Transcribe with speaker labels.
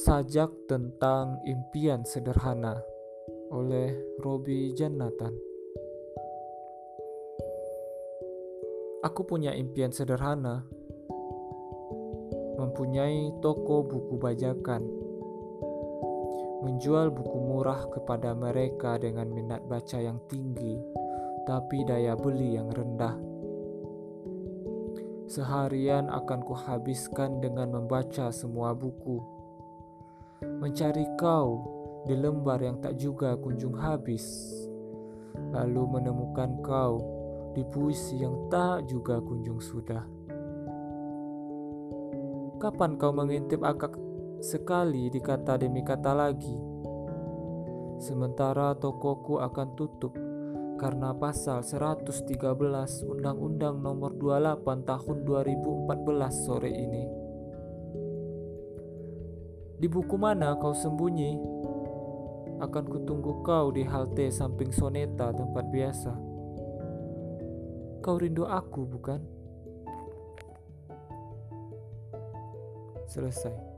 Speaker 1: Sajak tentang impian sederhana oleh Robi Jannatan. Aku punya impian sederhana, mempunyai toko buku bajakan, menjual buku murah kepada mereka dengan minat baca yang tinggi, tapi daya beli yang rendah. Seharian akan kuhabiskan dengan membaca semua buku mencari kau di lembar yang tak juga kunjung habis, lalu menemukan kau di puisi yang tak juga kunjung sudah. Kapan kau mengintip akak sekali di kata demi kata lagi? Sementara tokoku akan tutup karena pasal 113 Undang-Undang Nomor 28 Tahun 2014 sore ini. Di buku mana kau sembunyi? Akan kutunggu kau di halte samping soneta tempat biasa. Kau rindu aku, bukan? Selesai.